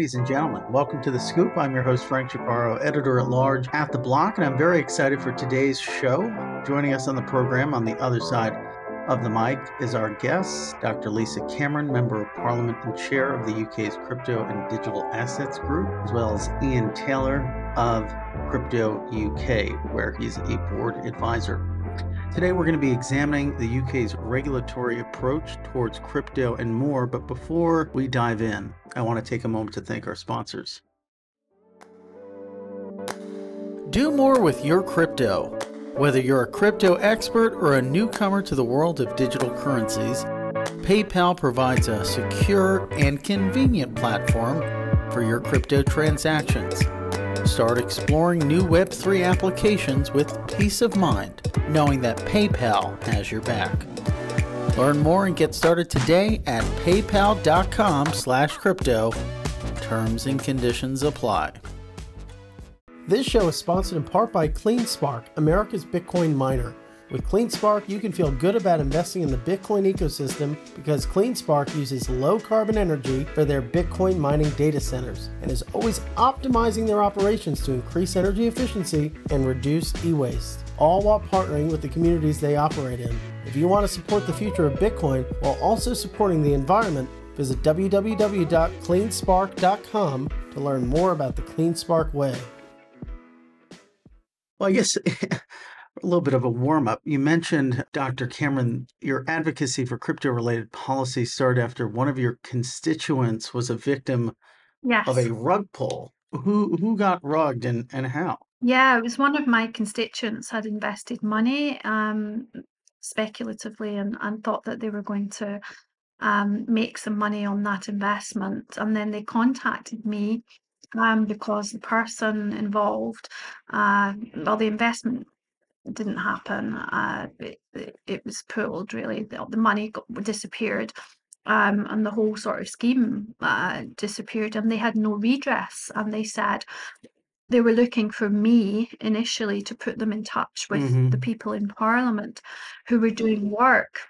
Ladies and gentlemen, welcome to The Scoop. I'm your host, Frank Chaparro, editor at large at The Block, and I'm very excited for today's show. Joining us on the program on the other side of the mic is our guest, Dr. Lisa Cameron, Member of Parliament and Chair of the UK's Crypto and Digital Assets Group, as well as Ian Taylor of Crypto UK, where he's a board advisor. Today, we're going to be examining the UK's regulatory approach towards crypto and more. But before we dive in, I want to take a moment to thank our sponsors. Do more with your crypto. Whether you're a crypto expert or a newcomer to the world of digital currencies, PayPal provides a secure and convenient platform for your crypto transactions. Start exploring new Web3 applications with peace of mind, knowing that PayPal has your back. Learn more and get started today at paypal.com/crypto. Terms and conditions apply. This show is sponsored in part by CleanSpark, America's Bitcoin miner. With CleanSpark, you can feel good about investing in the Bitcoin ecosystem because CleanSpark uses low carbon energy for their Bitcoin mining data centers and is always optimizing their operations to increase energy efficiency and reduce e waste, all while partnering with the communities they operate in. If you want to support the future of Bitcoin while also supporting the environment, visit www.cleanspark.com to learn more about the CleanSpark way. Well, I guess a little bit of a warm up. You mentioned, Dr. Cameron, your advocacy for crypto related policy started after one of your constituents was a victim yes. of a rug pull. Who who got rugged and, and how? Yeah, it was one of my constituents had invested money um, speculatively and, and thought that they were going to um, make some money on that investment. And then they contacted me um, because the person involved, uh, well, the investment didn't happen. Uh, it, it, was pulled really. The, the money got, disappeared. Um, and the whole sort of scheme uh, disappeared, and they had no redress. And they said they were looking for me initially to put them in touch with mm-hmm. the people in Parliament who were doing work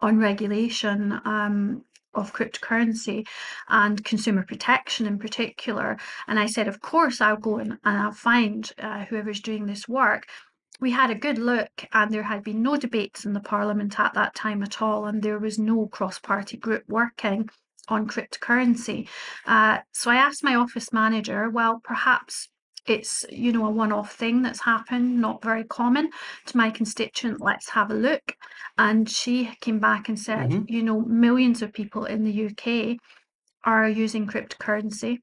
on regulation um, of cryptocurrency and consumer protection in particular. And I said, of course, I'll go and, and I'll find uh, whoever's doing this work we had a good look and there had been no debates in the parliament at that time at all and there was no cross-party group working on cryptocurrency. Uh, so i asked my office manager well perhaps it's you know a one-off thing that's happened not very common to my constituent let's have a look. And she came back and said mm-hmm. you know millions of people in the uk are using cryptocurrency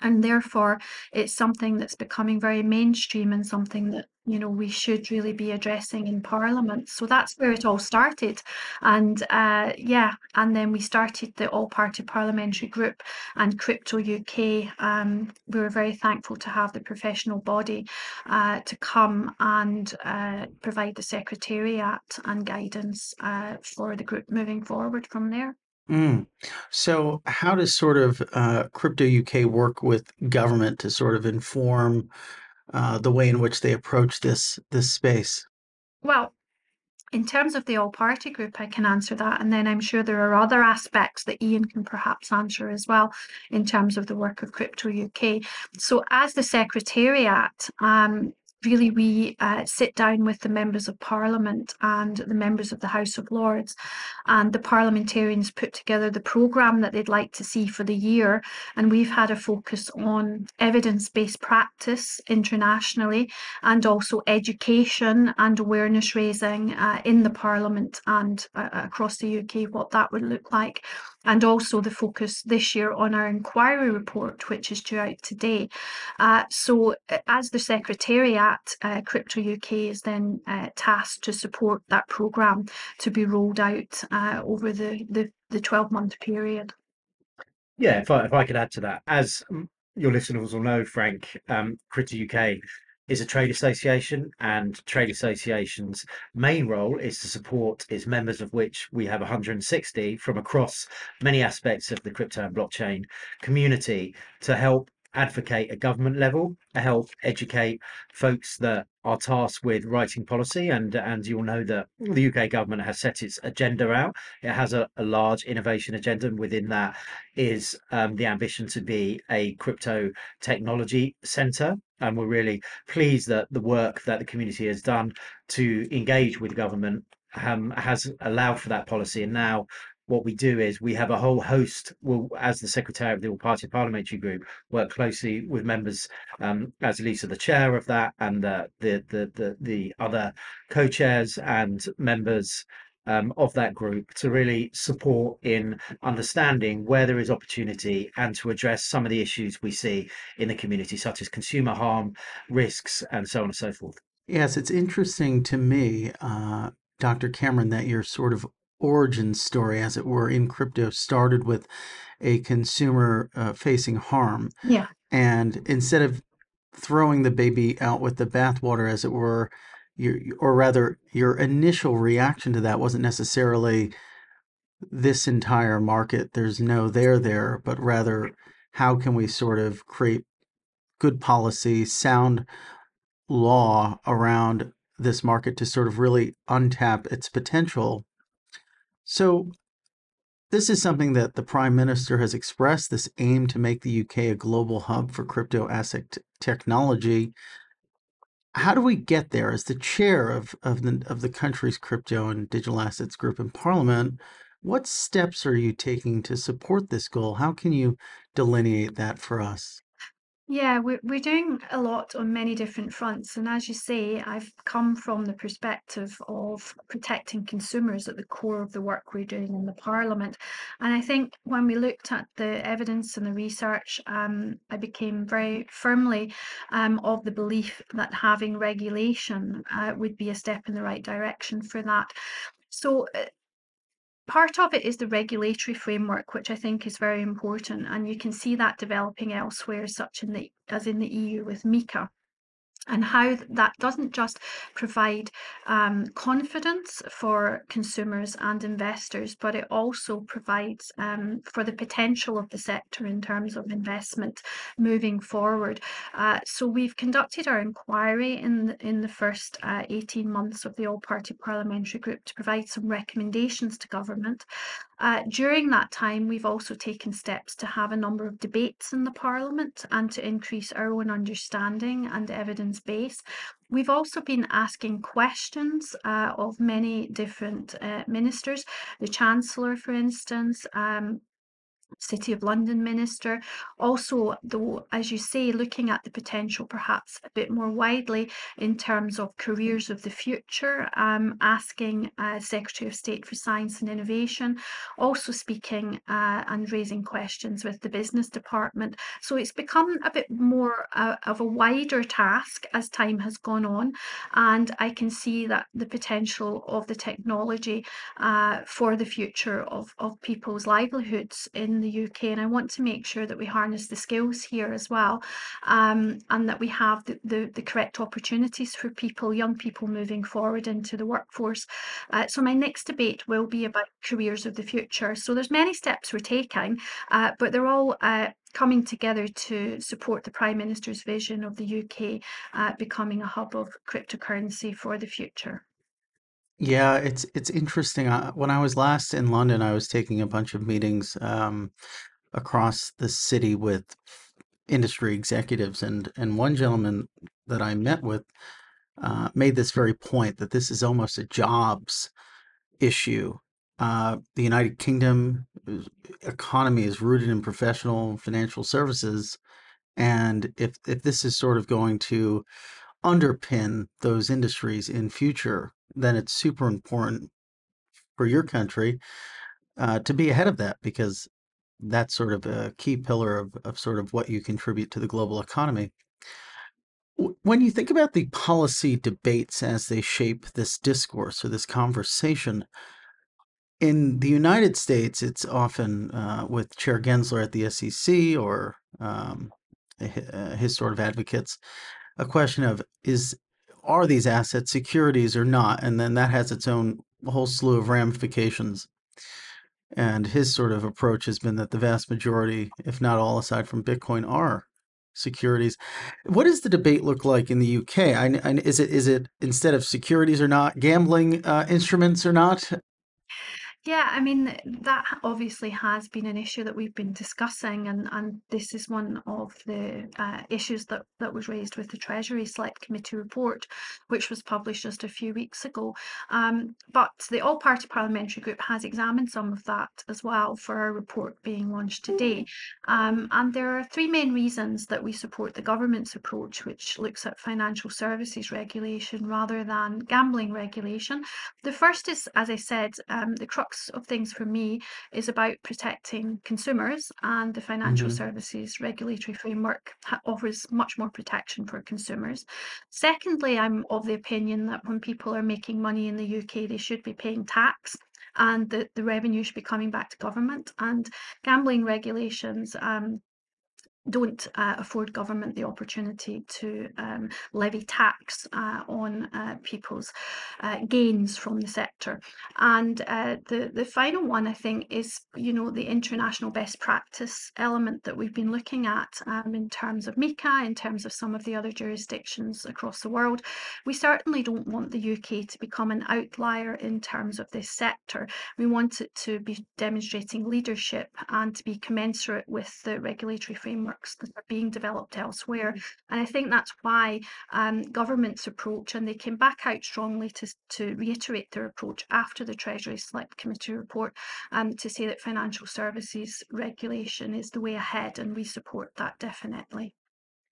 and therefore it's something that's becoming very mainstream and something that you know we should really be addressing in parliament. So that's where it all started. And uh, yeah and then we started the all party parliamentary group and crypto uk um, we were very thankful to have the professional body uh, to come and uh, provide the secretariat and guidance uh, for the group moving forward from there Mm. So, how does sort of uh, Crypto UK work with government to sort of inform uh, the way in which they approach this this space? Well, in terms of the all party group, I can answer that. And then I'm sure there are other aspects that Ian can perhaps answer as well in terms of the work of Crypto UK. So, as the Secretariat, um, really we uh, sit down with the members of parliament and the members of the house of lords and the parliamentarians put together the programme that they'd like to see for the year and we've had a focus on evidence-based practice internationally and also education and awareness raising uh, in the parliament and uh, across the uk what that would look like and also the focus this year on our inquiry report, which is due out today. Uh, so, uh, as the Secretariat, uh, Crypto UK is then uh, tasked to support that programme to be rolled out uh, over the, the, the 12 month period. Yeah, if I, if I could add to that, as your listeners will know, Frank, um, Crypto UK is a trade association, and trade associations' main role is to support its members, of which we have 160 from across many aspects of the crypto and blockchain community, to help advocate at government level, help educate folks that are tasked with writing policy. And and you'll know that the UK government has set its agenda out. It has a, a large innovation agenda, and within that is um, the ambition to be a crypto technology centre. And we're really pleased that the work that the community has done to engage with government um, has allowed for that policy. And now what we do is we have a whole host will as the secretary of the all party parliamentary group work closely with members um, as lisa the chair of that and the the the the, the other co-chairs and members um, of that group to really support in understanding where there is opportunity and to address some of the issues we see in the community such as consumer harm risks and so on and so forth yes it's interesting to me uh, dr cameron that you're sort of origin story, as it were, in crypto started with a consumer uh, facing harm. Yeah. And instead of throwing the baby out with the bathwater, as it were, your, or rather, your initial reaction to that wasn't necessarily this entire market, there's no there there, but rather, how can we sort of create good policy, sound law around this market to sort of really untap its potential so, this is something that the Prime Minister has expressed this aim to make the UK a global hub for crypto asset technology. How do we get there? As the chair of, of, the, of the country's crypto and digital assets group in Parliament, what steps are you taking to support this goal? How can you delineate that for us? Yeah, we're, we're doing a lot on many different fronts. And as you say, I've come from the perspective of protecting consumers at the core of the work we're doing in the Parliament. And I think when we looked at the evidence and the research, um, I became very firmly um, of the belief that having regulation uh, would be a step in the right direction for that. So, uh, part of it is the regulatory framework, which I think is very important, and you can see that developing elsewhere, such in the as in the EU with MiCA and how that doesn't just provide um, confidence for consumers and investors, but it also provides um, for the potential of the sector in terms of investment moving forward. Uh, so we've conducted our inquiry in the, in the first uh, 18 months of the all-party parliamentary group to provide some recommendations to government. Uh, during that time, we've also taken steps to have a number of debates in the Parliament and to increase our own understanding and evidence base. We've also been asking questions uh, of many different uh, ministers, the Chancellor, for instance, um, City of London Minister. Also, though, as you say, looking at the potential perhaps a bit more widely in terms of careers of the future, um, asking uh, Secretary of State for Science and Innovation, also speaking uh, and raising questions with the Business Department. So it's become a bit more uh, of a wider task as time has gone on. And I can see that the potential of the technology uh, for the future of, of people's livelihoods in the UK, and I want to make sure that we harness the skills here as well, um, and that we have the, the, the, correct opportunities for people, young people moving forward into the workforce. Uh, so my next debate will be about careers of the future. So there's many steps we're taking, uh, but they're all uh, coming together to support the Prime Minister's vision of the UK uh, becoming a hub of cryptocurrency for the future. Yeah, it's it's interesting. Uh, when I was last in London, I was taking a bunch of meetings um, across the city with industry executives, and and one gentleman that I met with uh, made this very point that this is almost a jobs issue. Uh, the United Kingdom economy is rooted in professional financial services, and if if this is sort of going to underpin those industries in future then it's super important for your country uh, to be ahead of that because that's sort of a key pillar of, of sort of what you contribute to the global economy. When you think about the policy debates as they shape this discourse or this conversation, in the United States, it's often uh, with Chair Gensler at the SEC or um, his sort of advocates, a question of is are these assets securities or not? And then that has its own whole slew of ramifications. And his sort of approach has been that the vast majority, if not all aside from Bitcoin, are securities. What does the debate look like in the UK? I, I, is it is it instead of securities or not, gambling uh, instruments or not? Yeah, I mean, that obviously has been an issue that we've been discussing, and, and this is one of the uh, issues that, that was raised with the Treasury Select Committee report, which was published just a few weeks ago. Um, but the All Party Parliamentary Group has examined some of that as well for our report being launched today. Um, and there are three main reasons that we support the government's approach, which looks at financial services regulation rather than gambling regulation. The first is, as I said, um, the crux crux of things for me is about protecting consumers, and the financial mm-hmm. services regulatory framework ha- offers much more protection for consumers. Secondly, I'm of the opinion that when people are making money in the UK, they should be paying tax and the, the revenue should be coming back to government. And gambling regulations um, don't uh, afford government the opportunity to um, levy tax uh, on uh, people's uh, gains from the sector. And uh, the the final one, I think, is you know the international best practice element that we've been looking at um, in terms of MiCA, in terms of some of the other jurisdictions across the world. We certainly don't want the UK to become an outlier in terms of this sector. We want it to be demonstrating leadership and to be commensurate with the regulatory framework that are being developed elsewhere. And I think that's why um, government's approach, and they came back out strongly to, to reiterate their approach after the Treasury Select Committee report um, to say that financial services regulation is the way ahead, and we support that definitely.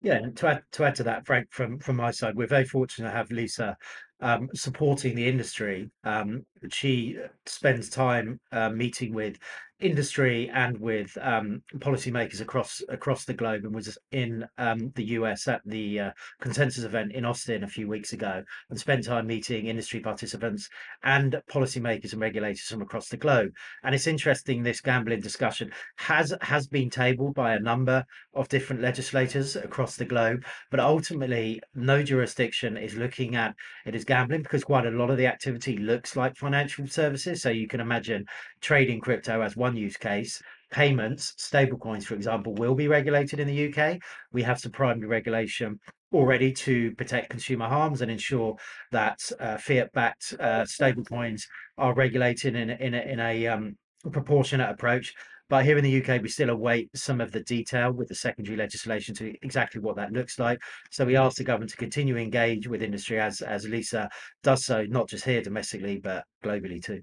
Yeah, and to add to add to that, Frank, from from my side, we're very fortunate to have Lisa um, supporting the industry. Um, she spends time uh, meeting with industry and with um, policymakers across across the globe, and was in um, the US at the uh, consensus event in Austin a few weeks ago, and spent time meeting industry participants and policymakers and regulators from across the globe. And it's interesting this gambling discussion has has been tabled by a number of different legislators across the globe, but ultimately no jurisdiction is looking at it as gambling because quite a lot of the activity looks like financial services. So you can imagine trading crypto as one use case. Payments, stablecoins, for example, will be regulated in the UK. We have some primary regulation already to protect consumer harms and ensure that uh, fiat-backed uh, stablecoins are regulated in, in a, in a um, proportionate approach. But here in the UK, we still await some of the detail with the secondary legislation to exactly what that looks like. So we ask the government to continue to engage with industry as as Lisa does so, not just here domestically, but globally too.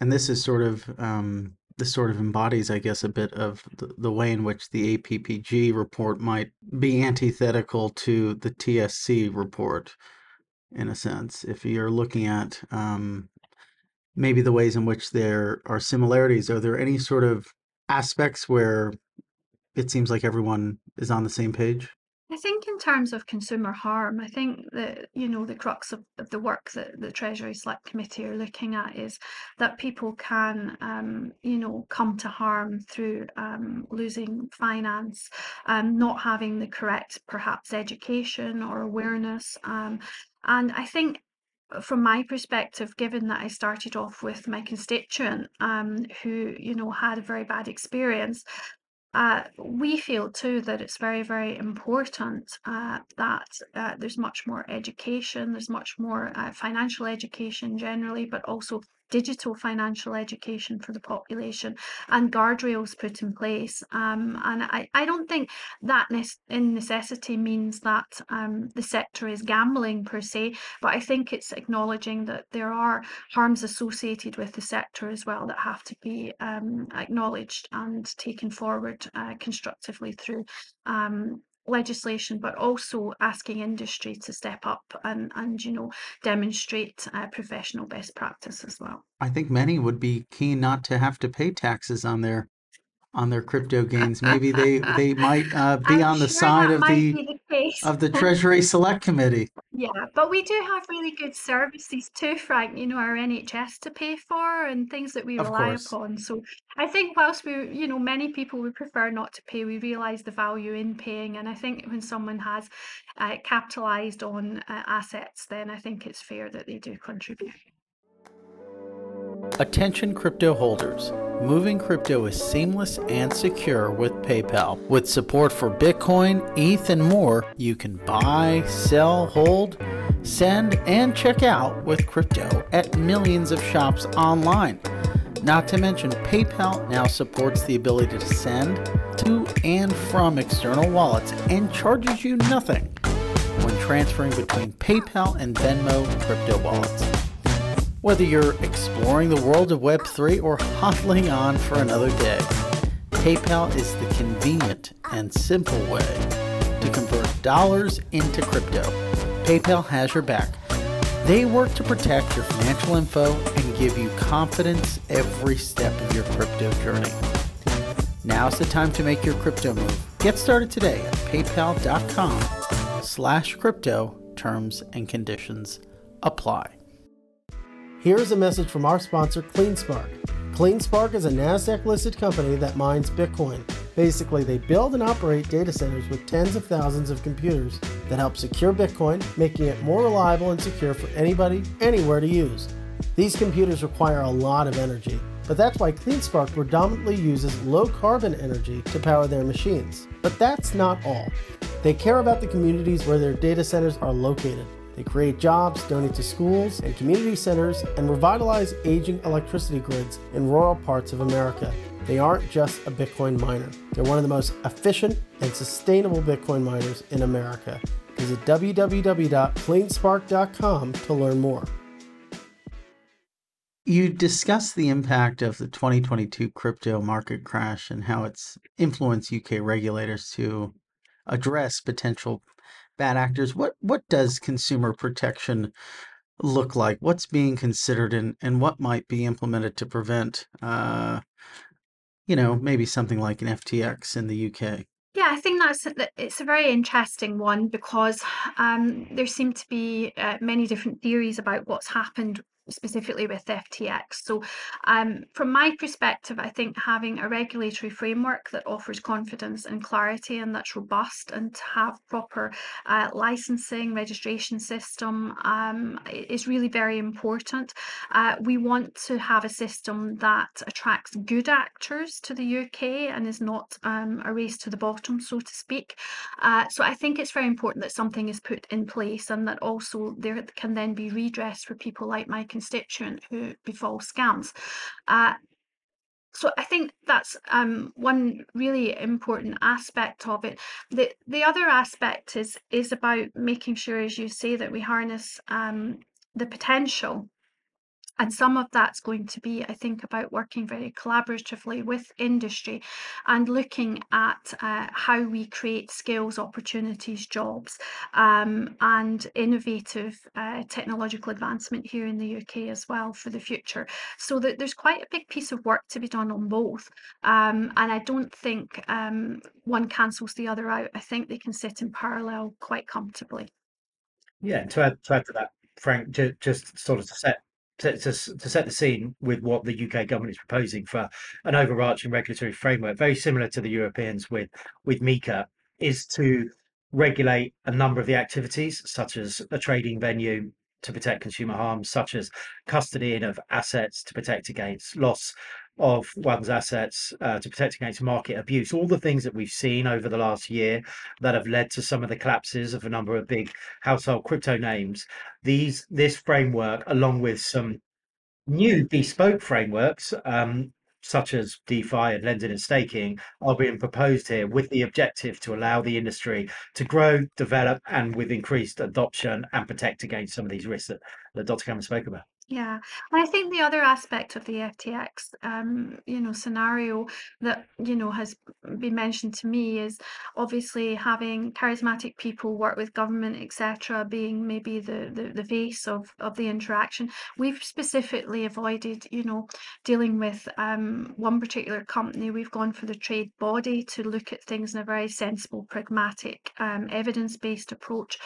And this is sort of um, this sort of embodies, I guess, a bit of the, the way in which the APPG report might be antithetical to the TSC report, in a sense. If you're looking at um, maybe the ways in which there are similarities, are there any sort of aspects where it seems like everyone is on the same page? I think in terms of consumer harm, I think that, you know, the crux of, of the work that the Treasury Select Committee are looking at is that people can, um, you know, come to harm through um, losing finance, um, not having the correct, perhaps, education or awareness. Um, and I think from my perspective, given that I started off with my constituent um, who, you know, had a very bad experience, uh, we feel too that it's very, very important uh, that uh, there's much more education, there's much more uh, financial education generally, but also digital financial education for the population and guardrails put in place. Um, and I, I don't think that in necessity means that um, the sector is gambling per se, but I think it's acknowledging that there are harms associated with the sector as well that have to be um, acknowledged and taken forward uh, constructively through um, legislation, but also asking industry to step up and, and you know, demonstrate uh, professional best practice as well. I think many would be keen not to have to pay taxes on their on their crypto gains. Maybe they they might uh, be I'm on the sure side of the, the of the Treasury Select Committee. Yeah, but we do have really good services too, Frank. You know, our NHS to pay for and things that we rely upon. So I think whilst we, you know, many people would prefer not to pay, we realise the value in paying. And I think when someone has uh, capitalised on uh, assets, then I think it's fair that they do contribute. Attention crypto holders. Moving crypto is seamless and secure with PayPal. With support for Bitcoin, ETH, and more, you can buy, sell, hold, send, and check out with crypto at millions of shops online. Not to mention, PayPal now supports the ability to send to and from external wallets and charges you nothing when transferring between PayPal and Venmo crypto wallets. Whether you're exploring the world of Web3 or hodling on for another day, PayPal is the convenient and simple way to convert dollars into crypto. PayPal has your back. They work to protect your financial info and give you confidence every step of your crypto journey. Now's the time to make your crypto move. Get started today at paypal.com slash crypto. Terms and conditions apply. Here's a message from our sponsor, CleanSpark. CleanSpark is a NASDAQ listed company that mines Bitcoin. Basically, they build and operate data centers with tens of thousands of computers that help secure Bitcoin, making it more reliable and secure for anybody, anywhere to use. These computers require a lot of energy, but that's why CleanSpark predominantly uses low carbon energy to power their machines. But that's not all. They care about the communities where their data centers are located. They create jobs, donate to schools and community centers, and revitalize aging electricity grids in rural parts of America. They aren't just a Bitcoin miner, they're one of the most efficient and sustainable Bitcoin miners in America. Visit www.cleanspark.com to learn more. You discussed the impact of the 2022 crypto market crash and how it's influenced UK regulators to address potential bad actors. What what does consumer protection look like? What's being considered and, and what might be implemented to prevent uh, you know, maybe something like an FTX in the UK? Yeah, I think that's it's a very interesting one because um, there seem to be uh, many different theories about what's happened specifically with FTX. So, um, from my perspective, I think having a regulatory framework that offers confidence and clarity and that's robust and to have proper uh, licensing, registration system um, is really very important. Uh, we want to have a system that attracts good actors to the UK and is not um, a race to the bottom, so to speak. Uh, so, I think it's very important that something is put in place and that also there can then be redress for people like my constituent who befall scams. Uh, so I think that's um, one really important aspect of it. The the other aspect is is about making sure, as you say, that we harness um, the potential and some of that's going to be, I think, about working very collaboratively with industry and looking at uh, how we create skills, opportunities, jobs, um, and innovative uh, technological advancement here in the UK as well for the future. So that there's quite a big piece of work to be done on both. Um, and I don't think um, one cancels the other out. I think they can sit in parallel quite comfortably. Yeah, to add, to add to that, Frank, just, just sort of to set to, to, to set the scene with what the UK government is proposing for an overarching regulatory framework, very similar to the Europeans with with MiCA, is to regulate a number of the activities, such as a trading venue to protect consumer harm, such as custody of assets to protect against loss of one's assets uh, to protect against market abuse, all the things that we've seen over the last year that have led to some of the collapses of a number of big household crypto names. These this framework, along with some new bespoke frameworks, um, such as DeFi and lending and staking, are being proposed here with the objective to allow the industry to grow, develop, and with increased adoption and protect against some of these risks that, that Dr. Cameron spoke about. Yeah, and I think the other aspect of the FTX, um, you know, scenario that you know has been mentioned to me is obviously having charismatic people work with government, etc., being maybe the, the the face of of the interaction. We've specifically avoided, you know, dealing with um, one particular company. We've gone for the trade body to look at things in a very sensible, pragmatic, um, evidence-based approach.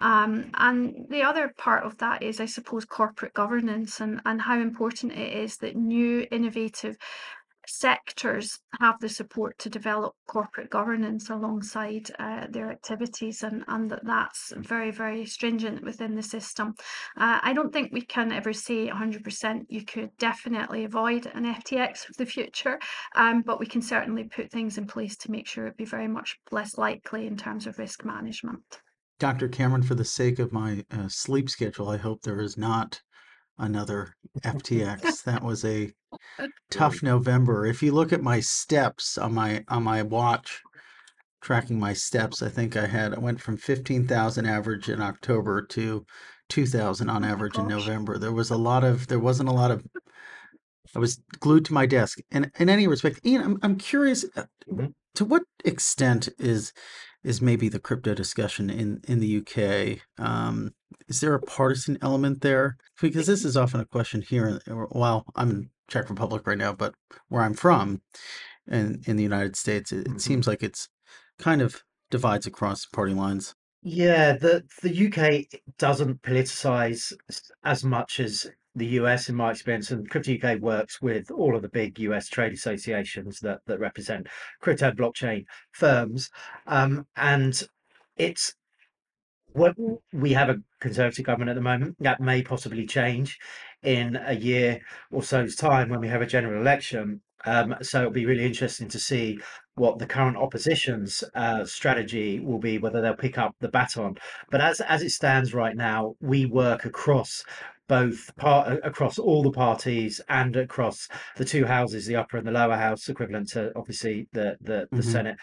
Um, and the other part of that is, I suppose, corporate governance governance and, and how important it is that new innovative sectors have the support to develop corporate governance alongside uh, their activities and, and that that's very, very stringent within the system. Uh, I don't think we can ever say 100% you could definitely avoid an FTX of the future, um, but we can certainly put things in place to make sure it'd be very much less likely in terms of risk management. Dr. Cameron, for the sake of my uh, sleep schedule, I hope there is not another FTX. that was a tough November. If you look at my steps on my on my watch, tracking my steps, I think I had I went from fifteen thousand average in October to two thousand on Oh average in. November. There was a lot of there wasn't a lot of I was glued to my desk. And in any respect, Ian, I'm I'm curious uh, Mhm. to what extent is is maybe the crypto discussion in in the UK? Um, is there a partisan element there? Because this is often a question here. Well, I'm in Czech Republic right now, but where I'm from, and in the United States, it, it Mhm. seems like it's kind of divides across party lines. Yeah, the the UK doesn't politicize as much as the US, in my experience, and Crypto UK works with all of the big US trade associations that that represent crypto blockchain firms, um, and it's we have a conservative government at the moment that may possibly change in a year or so's time when we have a general election. Um, so it'll be really interesting to see what the current opposition's uh, strategy will be, whether they'll pick up the baton. But as as it stands right now, we work across both part across all the parties and across the two houses, the upper and the lower house, equivalent to obviously the the, the Mhm. Senate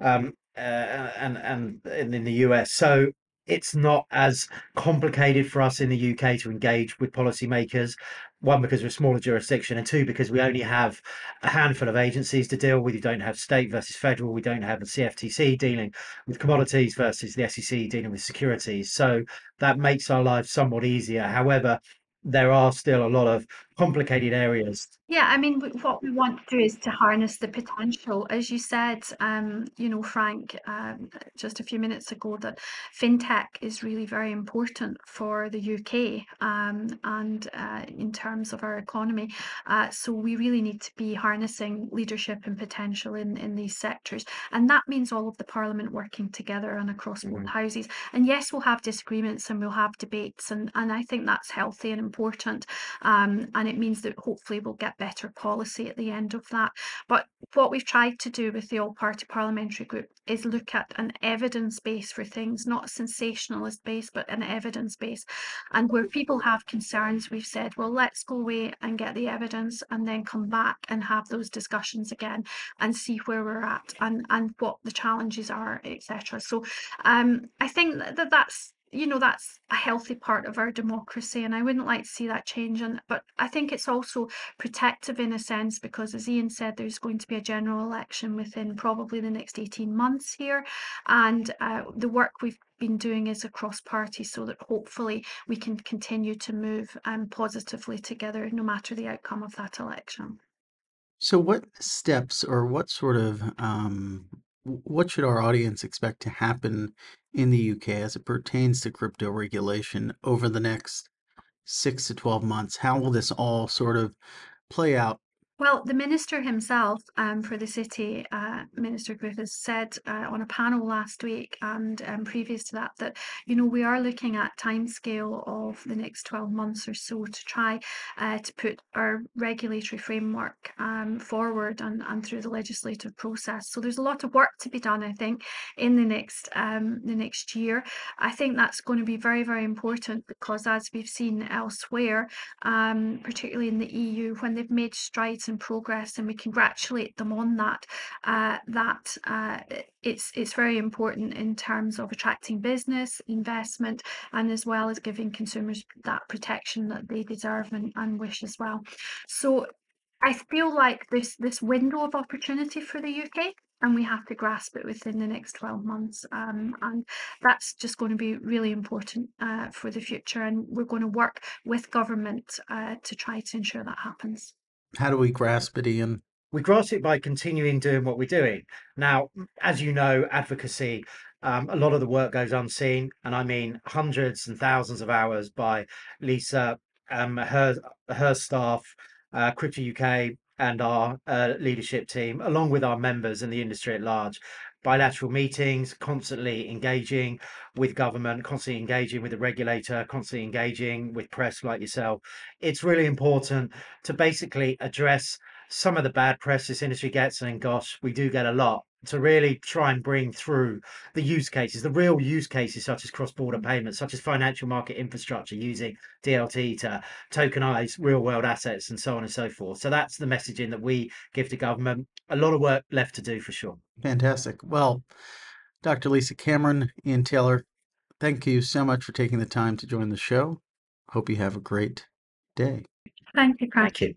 um, uh, and and and in the US. So it's not as complicated for us in the UK to engage with policymakers. One, because we're a smaller jurisdiction, and two, because we only have a handful of agencies to deal with. You don't have state versus federal. We don't have the CFTC dealing with commodities versus the SEC dealing with securities. So that makes our lives somewhat easier. However, there are still a lot of complicated areas. Yeah, I mean, what we want to do is to harness the potential. As you said, um, you know, Frank, um, just a few minutes ago, that fintech is really very important for the UK um, and uh, in terms of our economy. Uh, so we really need to be harnessing leadership and potential in, in these sectors. And that means all of the Parliament working together and across both Mhm. houses. And yes, we'll have disagreements and we'll have debates. And, and I think that's healthy and important. Um, and it means that hopefully we'll get better policy at the end of that. But what we've tried to do with the All Party Parliamentary Group is look at an evidence base for things, not sensationalist base, but an evidence base. And where people have concerns, we've said, well, let's go away and get the evidence and then come back and have those discussions again and see where we're at and, and what the challenges are, etc. So um, I think that that's you know that's a healthy part of our democracy and i wouldn't like to see that change and but i think it's also protective in a sense because as ian said there's going to be a general election within probably the next 18 months here and uh, the work we've been doing is across party so that hopefully we can continue to move um, positively together no matter the outcome of that election. So, what steps or what sort of um, what should our audience expect to happen in the UK as it pertains to crypto regulation over the next six to 12 months? How will this all sort of play out? Well, the minister himself um, for the city, uh, Minister Griffiths, said uh, on a panel last week and um, previous to that that you know we are looking at timescale of the next 12 months or so to try uh, to put our regulatory framework um, forward and, and through the legislative process. So there's a lot of work to be done, I think, in the next um, the next year. I think that's going to be very very important because as we've seen elsewhere, um, particularly in the EU, when they've made strides progress, and we congratulate them on that. Uh, that uh, it's it's very important in terms of attracting business, investment, and as well as giving consumers that protection that they deserve and, and wish as well. So I feel like this this window of opportunity for the UK and we have to grasp it within the next 12 months um, and that's just going to be really important uh, for the future and we're going to work with government uh, to try to ensure that happens How do we grasp it, Ian? we grasp it by continuing doing what we're doing. Now, as you know, advocacy, um, a lot of the work goes unseen, and I mean hundreds and thousands of hours by Lisa, um, her her staff, uh, Crypto UK, and our uh, leadership team, along with our members and the industry at large, bilateral meetings, constantly engaging with government, constantly engaging with the regulator, constantly engaging with press like yourself. It's really important to basically address some of the bad press this industry gets, and gosh, we do get a lot to really try and bring through the use cases, the real use cases such as cross-border mm-hmm. payments, such as financial market infrastructure using DLT to tokenize real-world assets and so on and so forth. So that's the messaging that we give to government. A lot of work left to do for sure. Fantastic. Well, Dr. Lisa Cameron, Ian Taylor, thank you so much for taking the time to join the show. Hope you have a great day. Thank you, Frank. Thank you.